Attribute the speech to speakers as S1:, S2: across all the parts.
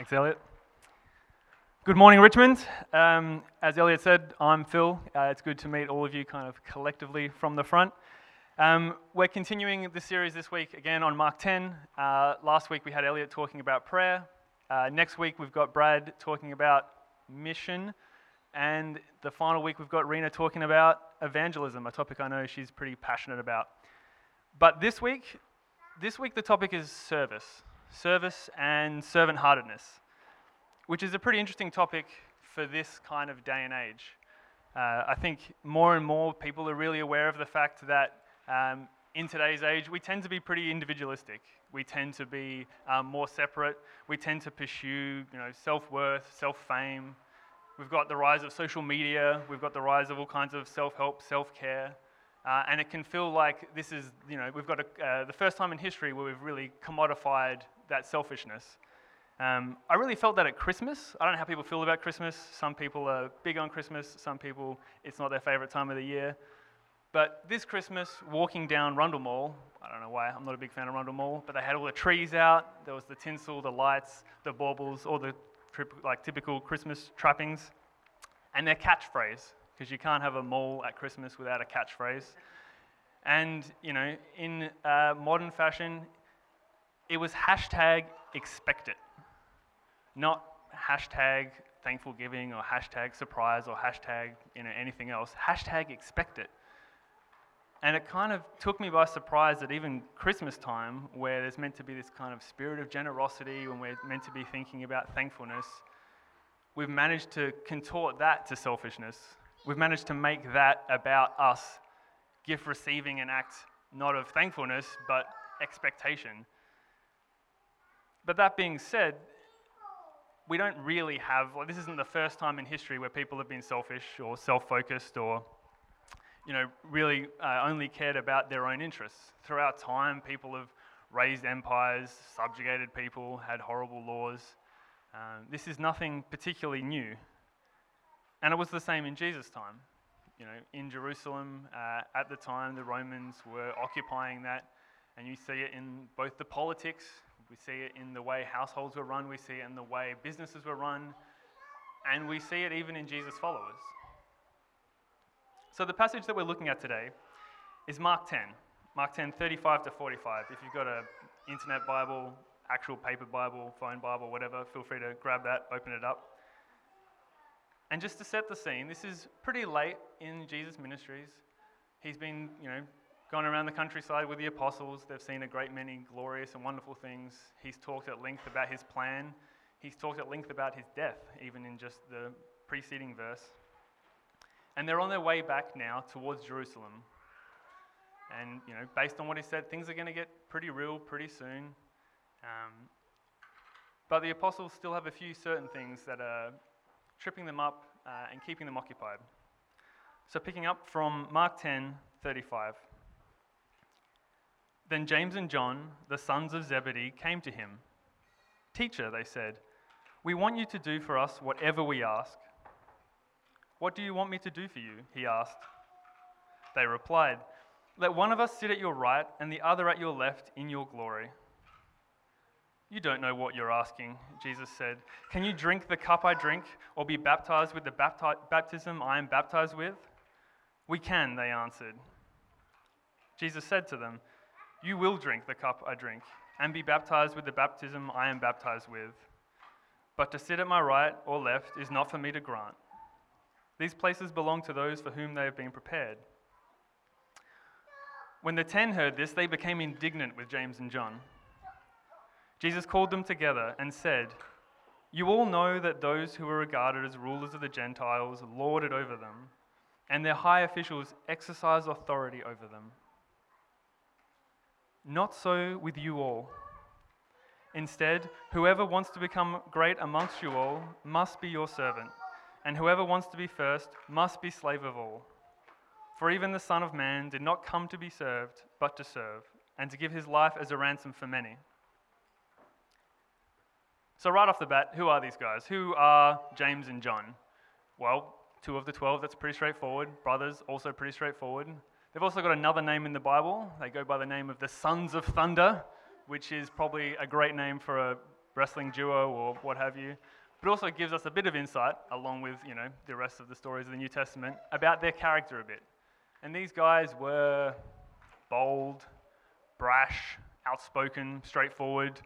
S1: Thanks, Elliot. Good morning, Richmond. Um, as Elliot said, I'm Phil. Uh, it's good to meet all of you kind of collectively from the front. Um, we're continuing the series this week again on Mark 10. Uh, last week we had Elliot talking about prayer. Uh, next week we've got Brad talking about mission. And the final week we've got Rena talking about evangelism, a topic I know she's pretty passionate about. But this week, this week the topic is service, service and servant heartedness which is a pretty interesting topic for this kind of day and age. Uh, I think more and more people are really aware of the fact that um, in today's age, we tend to be pretty individualistic. We tend to be um, more separate. We tend to pursue, you know, self-worth, self-fame. We've got the rise of social media. We've got the rise of all kinds of self-help, self-care. Uh, and it can feel like this is, you know, we've got a, uh, the first time in history where we've really commodified that selfishness. Um, I really felt that at Christmas. I don't know how people feel about Christmas. Some people are big on Christmas, some people, it's not their favorite time of the year. But this Christmas, walking down Rundle Mall, I don't know why, I'm not a big fan of Rundle Mall, but they had all the trees out, there was the tinsel, the lights, the baubles, all the like typical Christmas trappings, and their catchphrase, because you can't have a mall at Christmas without a catchphrase. And, you know, in uh, modern fashion, it was hashtag expect it not hashtag thankful giving or hashtag surprise or hashtag you know, anything else. Hashtag expect it. And it kind of took me by surprise that even Christmas time, where there's meant to be this kind of spirit of generosity, when we're meant to be thinking about thankfulness, we've managed to contort that to selfishness. We've managed to make that about us, gift receiving an act not of thankfulness, but expectation. But that being said, we don't really have, this isn't the first time in history where people have been selfish or self focused or, you know, really uh, only cared about their own interests. Throughout time, people have raised empires, subjugated people, had horrible laws. Um, this is nothing particularly new. And it was the same in Jesus' time. You know, in Jerusalem, uh, at the time, the Romans were occupying that, and you see it in both the politics, we see it in the way households were run, we see it in the way businesses were run, and we see it even in Jesus' followers. So the passage that we're looking at today is Mark 10. Mark 10, 35 to 45. If you've got an internet Bible, actual paper Bible, phone Bible, whatever, feel free to grab that, open it up. And just to set the scene, this is pretty late in Jesus' ministries. He's been, you know, gone around the countryside with the apostles. They've seen a great many glorious and wonderful things. He's talked at length about his plan. He's talked at length about his death, even in just the preceding verse. And they're on their way back now towards Jerusalem. And, you know, based on what he said, things are going to get pretty real pretty soon. Um, but the apostles still have a few certain things that are tripping them up uh, and keeping them occupied. So, picking up from Mark 10 35. Then James and John, the sons of Zebedee, came to him. Teacher, they said, we want you to do for us whatever we ask. What do you want me to do for you? He asked. They replied, Let one of us sit at your right and the other at your left in your glory. You don't know what you're asking, Jesus said. Can you drink the cup I drink or be baptized with the bapti- baptism I am baptized with? We can, they answered. Jesus said to them, you will drink the cup I drink, and be baptized with the baptism I am baptized with. But to sit at my right or left is not for me to grant. These places belong to those for whom they have been prepared. When the ten heard this, they became indignant with James and John. Jesus called them together and said, You all know that those who are regarded as rulers of the Gentiles lord it over them, and their high officials exercise authority over them. Not so with you all. Instead, whoever wants to become great amongst you all must be your servant, and whoever wants to be first must be slave of all. For even the Son of Man did not come to be served, but to serve, and to give his life as a ransom for many. So, right off the bat, who are these guys? Who are James and John? Well, two of the twelve, that's pretty straightforward. Brothers, also pretty straightforward. They've also got another name in the Bible. They go by the name of the Sons of Thunder, which is probably a great name for a wrestling duo or what have you, but also gives us a bit of insight, along with you know the rest of the stories of the New Testament, about their character a bit. And these guys were bold, brash, outspoken, straightforward,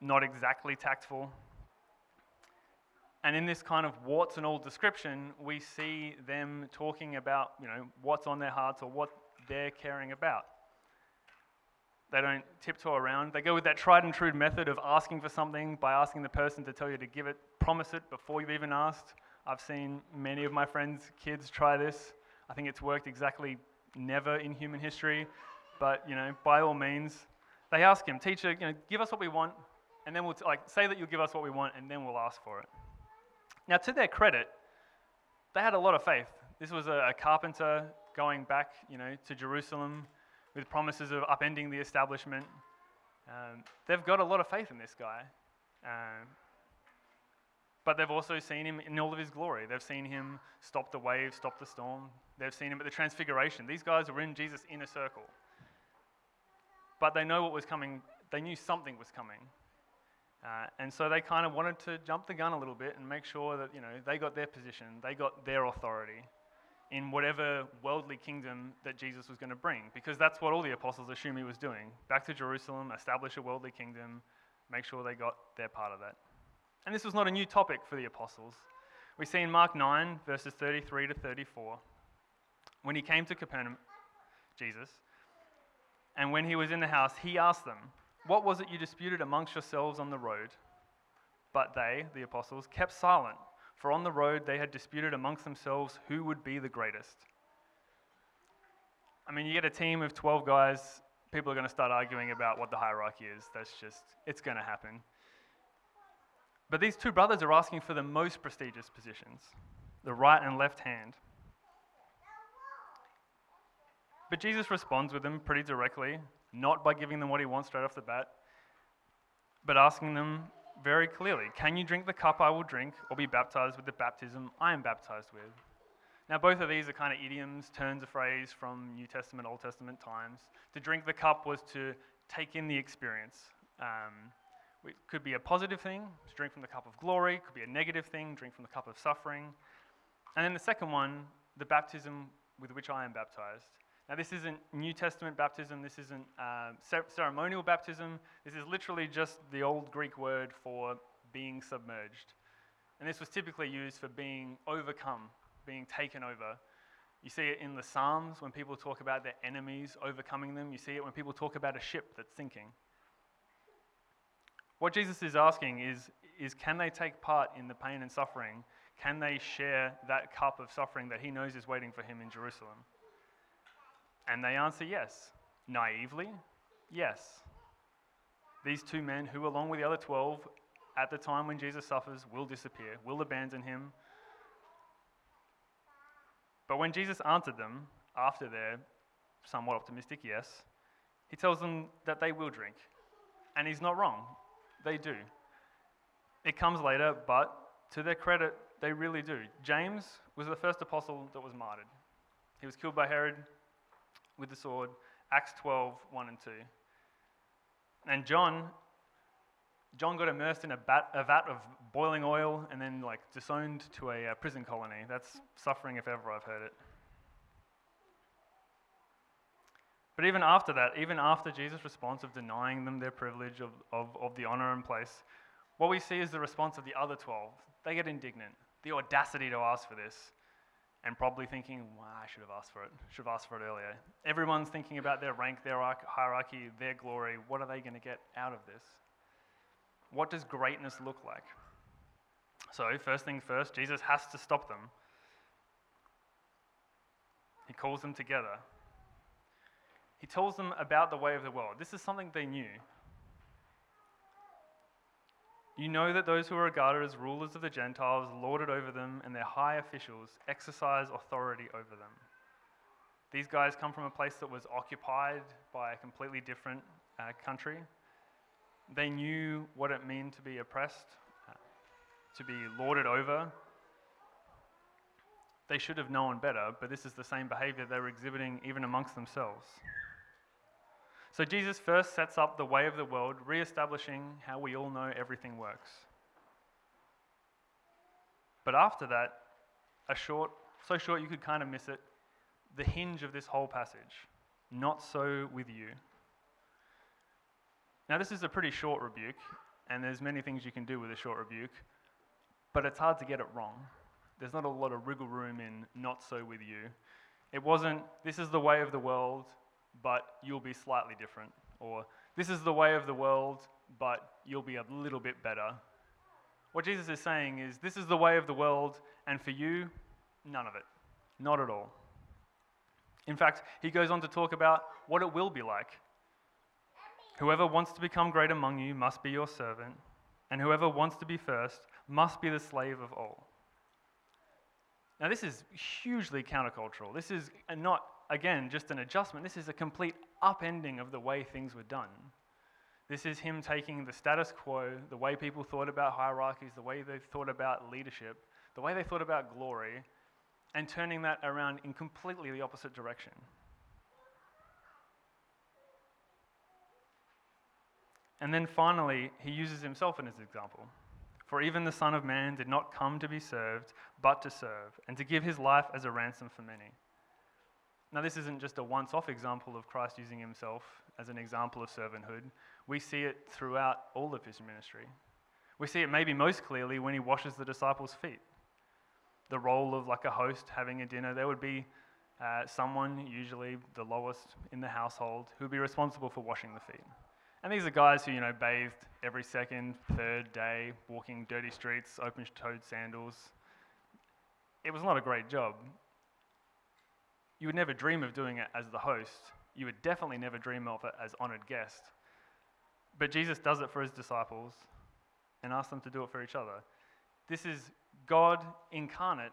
S1: not exactly tactful. And in this kind of warts and all description, we see them talking about, you know, what's on their hearts or what they're caring about. They don't tiptoe around. They go with that tried and true method of asking for something by asking the person to tell you to give it, promise it before you've even asked. I've seen many of my friends' kids try this. I think it's worked exactly never in human history, but you know, by all means, they ask him, teacher, you know, give us what we want, and then we'll t- like say that you'll give us what we want, and then we'll ask for it. Now, to their credit, they had a lot of faith. This was a, a carpenter going back, you know, to Jerusalem with promises of upending the establishment. Um, they've got a lot of faith in this guy. Um, but they've also seen him in all of his glory. They've seen him stop the wave, stop the storm. They've seen him at the transfiguration. These guys were in Jesus' inner circle. But they know what was coming. They knew something was coming. Uh, and so they kind of wanted to jump the gun a little bit and make sure that, you know, they got their position, they got their authority in whatever worldly kingdom that Jesus was going to bring, because that's what all the apostles assume he was doing. Back to Jerusalem, establish a worldly kingdom, make sure they got their part of that. And this was not a new topic for the apostles. We see in Mark 9, verses 33 to 34, when he came to Capernaum, Jesus, and when he was in the house, he asked them, What was it you disputed amongst yourselves on the road? But they, the apostles, kept silent for on the road they had disputed amongst themselves who would be the greatest. I mean, you get a team of 12 guys, people are going to start arguing about what the hierarchy is. That's just, it's going to happen. But these two brothers are asking for the most prestigious positions the right and left hand. But Jesus responds with them pretty directly, not by giving them what he wants straight off the bat, but asking them very clearly Can you drink the cup I will drink, or be baptized with the baptism I am baptized with? Now, both of these are kind of idioms, turns of phrase from New Testament, Old Testament times. To drink the cup was to take in the experience. Um, it could be a positive thing, drink from the cup of glory, could be a negative thing, drink from the cup of suffering. And then the second one, the baptism with which I am baptized. Now, this isn't New Testament baptism, this isn't uh, ceremonial baptism, this is literally just the old Greek word for being submerged. And this was typically used for being overcome, being taken over. You see it in the Psalms when people talk about their enemies overcoming them. You see it when people talk about a ship that's sinking. What Jesus is asking is, is can they take part in the pain and suffering? Can they share that cup of suffering that he knows is waiting for him in Jerusalem? And they answer yes. Naively, yes. These two men, who along with the other 12, at the time when Jesus suffers, will disappear, will abandon him. But when Jesus answered them, after their somewhat optimistic yes, he tells them that they will drink. And he's not wrong. They do. It comes later, but to their credit, they really do. James was the first apostle that was martyred. He was killed by Herod with the sword, Acts 12, 1 and 2. And John, John got immersed in a, bat, a vat of boiling oil and then like disowned to a uh, prison colony. That's suffering if ever I've heard it. But even after that, even after Jesus' response of denying them their privilege of, of, of the honor and place, what we see is the response of the other 12. They get indignant. The audacity to ask for this and probably thinking, wow, I should have asked for it. Should have asked for it earlier. Everyone's thinking about their rank, their hierarchy, their glory. What are they going to get out of this? What does greatness look like? So, first thing first, Jesus has to stop them. He calls them together. He tells them about the way of the world. This is something they knew. You know that those who are regarded as rulers of the Gentiles lord it over them, and their high officials exercise authority over them. These guys come from a place that was occupied by a completely different uh, country. They knew what it meant to be oppressed, uh, to be lorded over. They should have known better, but this is the same behavior they were exhibiting even amongst themselves. So Jesus first sets up the way of the world, re establishing how we all know everything works. But after that, a short, so short you could kind of miss it, the hinge of this whole passage. Not so with you. Now, this is a pretty short rebuke, and there's many things you can do with a short rebuke, but it's hard to get it wrong. There's not a lot of wriggle room in not so with you. It wasn't, this is the way of the world, but you'll be slightly different. Or, this is the way of the world, but you'll be a little bit better. What Jesus is saying is, this is the way of the world, and for you, none of it. Not at all. In fact, he goes on to talk about what it will be like. Whoever wants to become great among you must be your servant, and whoever wants to be first must be the slave of all. Now, this is hugely countercultural. This is not, again, just an adjustment. This is a complete upending of the way things were done. This is him taking the status quo, the way people thought about hierarchies, the way they thought about leadership, the way they thought about glory, and turning that around in completely the opposite direction. And then finally, he uses himself in his example. For even the Son of Man did not come to be served, but to serve, and to give his life as a ransom for many. Now, this isn't just a once off example of Christ using himself as an example of servanthood. We see it throughout all of his ministry. We see it maybe most clearly when he washes the disciples' feet. The role of like a host having a dinner, there would be uh, someone, usually the lowest in the household, who would be responsible for washing the feet. And these are guys who, you know, bathed every second, third day, walking dirty streets, open toed sandals. It was not a great job. You would never dream of doing it as the host. You would definitely never dream of it as honored guest. But Jesus does it for his disciples and asks them to do it for each other. This is God incarnate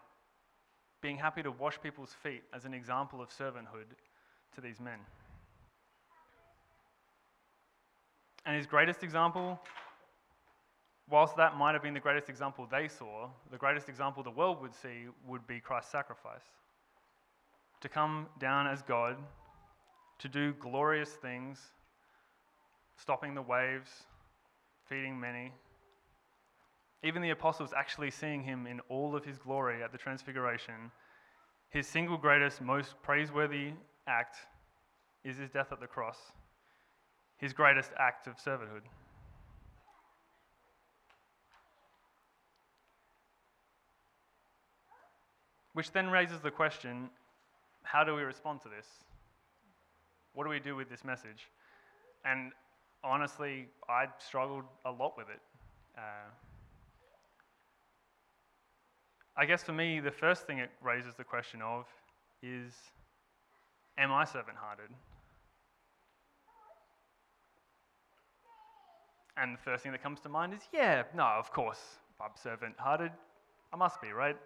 S1: being happy to wash people's feet as an example of servanthood to these men. And his greatest example, whilst that might have been the greatest example they saw, the greatest example the world would see would be Christ's sacrifice. To come down as God, to do glorious things, stopping the waves, feeding many. Even the apostles actually seeing him in all of his glory at the Transfiguration, his single greatest, most praiseworthy act is his death at the cross his greatest act of servanthood. Which then raises the question how do we respond to this? What do we do with this message? And honestly, I struggled a lot with it. Uh, I guess for me, the first thing it raises the question of is Am I servant hearted? And the first thing that comes to mind is, yeah, no, of course, I'm servant hearted. I must be, right?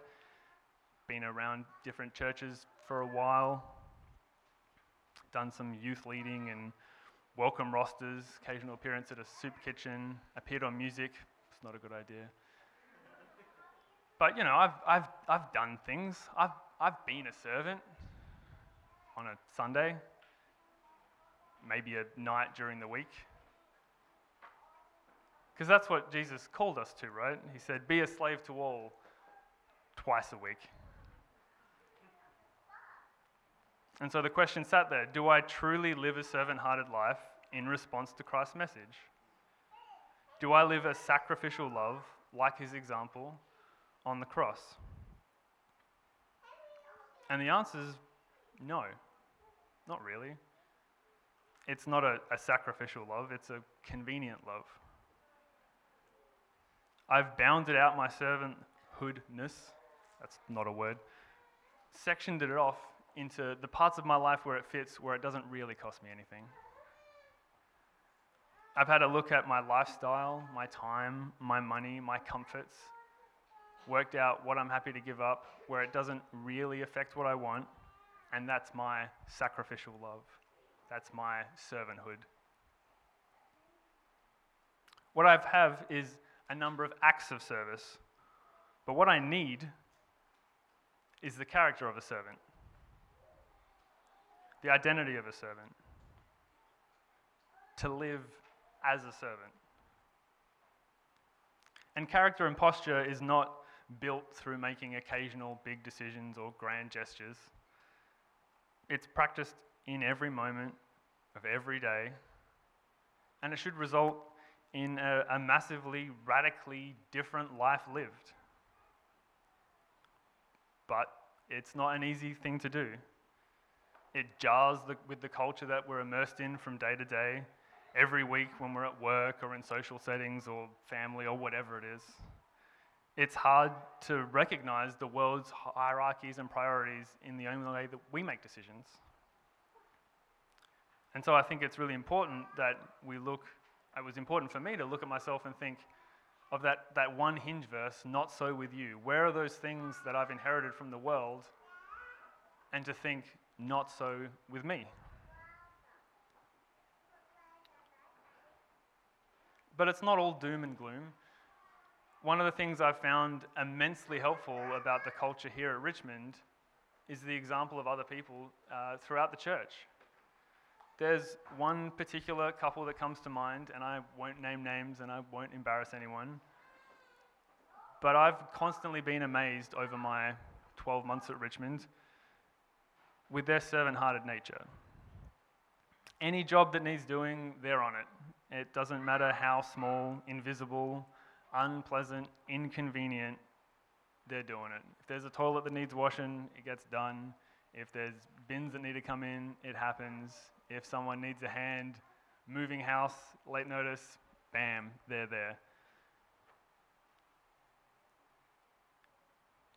S1: Been around different churches for a while, done some youth leading and welcome rosters, occasional appearance at a soup kitchen, appeared on music. It's not a good idea. But, you know, I've, I've, I've done things. I've, I've been a servant on a Sunday, maybe a night during the week. Because that's what Jesus called us to, right? He said, Be a slave to all twice a week. And so the question sat there Do I truly live a servant hearted life in response to Christ's message? Do I live a sacrificial love like his example on the cross? And the answer is no, not really. It's not a, a sacrificial love, it's a convenient love. I've bounded out my servanthoodness, that's not a word, sectioned it off into the parts of my life where it fits, where it doesn't really cost me anything. I've had a look at my lifestyle, my time, my money, my comforts, worked out what I'm happy to give up, where it doesn't really affect what I want, and that's my sacrificial love. That's my servanthood. What I have is a number of acts of service. But what I need is the character of a servant, the identity of a servant. to live as a servant. And character and posture is not built through making occasional big decisions or grand gestures. It's practiced in every moment of every day, and it should result in a, a massively, radically different life lived. But it's not an easy thing to do. It jars the, with the culture that we're immersed in from day to day, every week when we're at work or in social settings or family or whatever it is. It's hard to recognize the world's hierarchies and priorities in the only way that we make decisions. And so I think it's really important that we look, it was important for me to look at myself and think of that, that one hinge verse, not so with you. Where are those things that I've inherited from the world? And to think, not so with me. But it's not all doom and gloom. One of the things I've found immensely helpful about the culture here at Richmond is the example of other people uh, throughout the church. There's one particular couple that comes to mind, and I won't name names and I won't embarrass anyone. But I've constantly been amazed over my 12 months at Richmond with their servant hearted nature. Any job that needs doing, they're on it. It doesn't matter how small, invisible, unpleasant, inconvenient, they're doing it. If there's a toilet that needs washing, it gets done. If there's bins that need to come in, it happens. If someone needs a hand moving house, late notice, bam, they're there.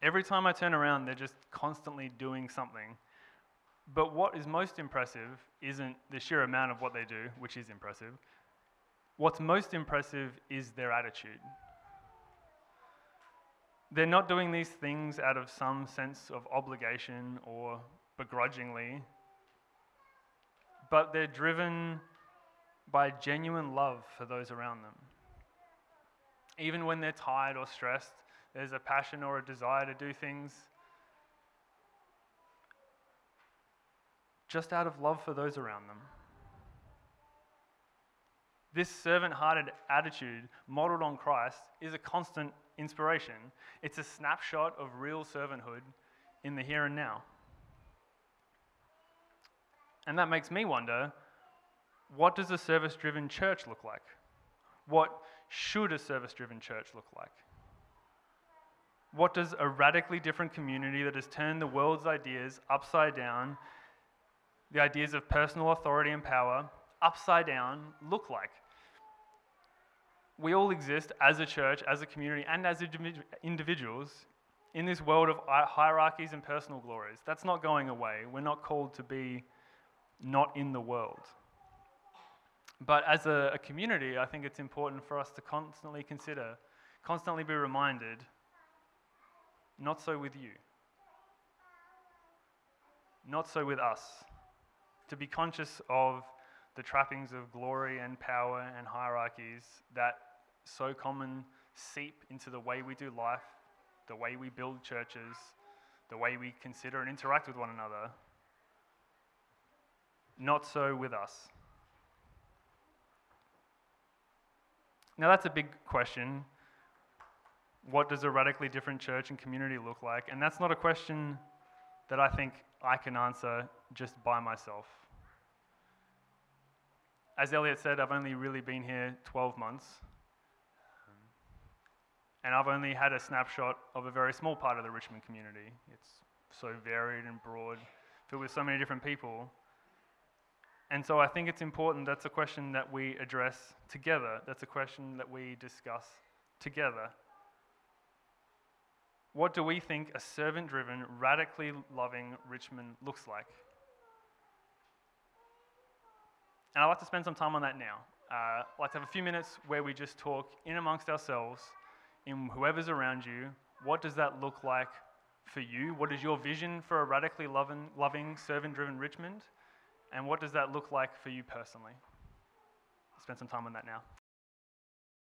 S1: Every time I turn around, they're just constantly doing something. But what is most impressive isn't the sheer amount of what they do, which is impressive. What's most impressive is their attitude. They're not doing these things out of some sense of obligation or begrudgingly, but they're driven by genuine love for those around them. Even when they're tired or stressed, there's a passion or a desire to do things just out of love for those around them. This servant hearted attitude, modeled on Christ, is a constant inspiration. It's a snapshot of real servanthood in the here and now. And that makes me wonder what does a service driven church look like? What should a service driven church look like? What does a radically different community that has turned the world's ideas upside down, the ideas of personal authority and power, upside down, look like? We all exist as a church, as a community, and as individuals in this world of hierarchies and personal glories. That's not going away. We're not called to be not in the world. But as a, a, community, I think it's important for us to constantly consider, constantly be reminded not so with you, not so with us. To be conscious of the trappings of glory and power and hierarchies that so common seep into the way we do life, the way we build churches, the way we consider and interact with one another. Not so with us. Now, that's a big question. What does a radically different church and community look like? And that's not a question that I think I can answer just by myself. As Elliot said, I've only really been here 12 months. And I've only had a snapshot of a very small part of the Richmond community. It's so varied and broad, filled with so many different people. And so I think it's important that's a question that we address together. That's a question that we discuss together. What do we think a servant driven, radically loving Richmond looks like? And I'd like to spend some time on that now. Uh, I'd like to have a few minutes where we just talk in amongst ourselves, in whoever's around you. What does that look like for you? What is your vision for a radically loving, loving servant driven Richmond? And what does that look like for you personally? Spend some time on that now.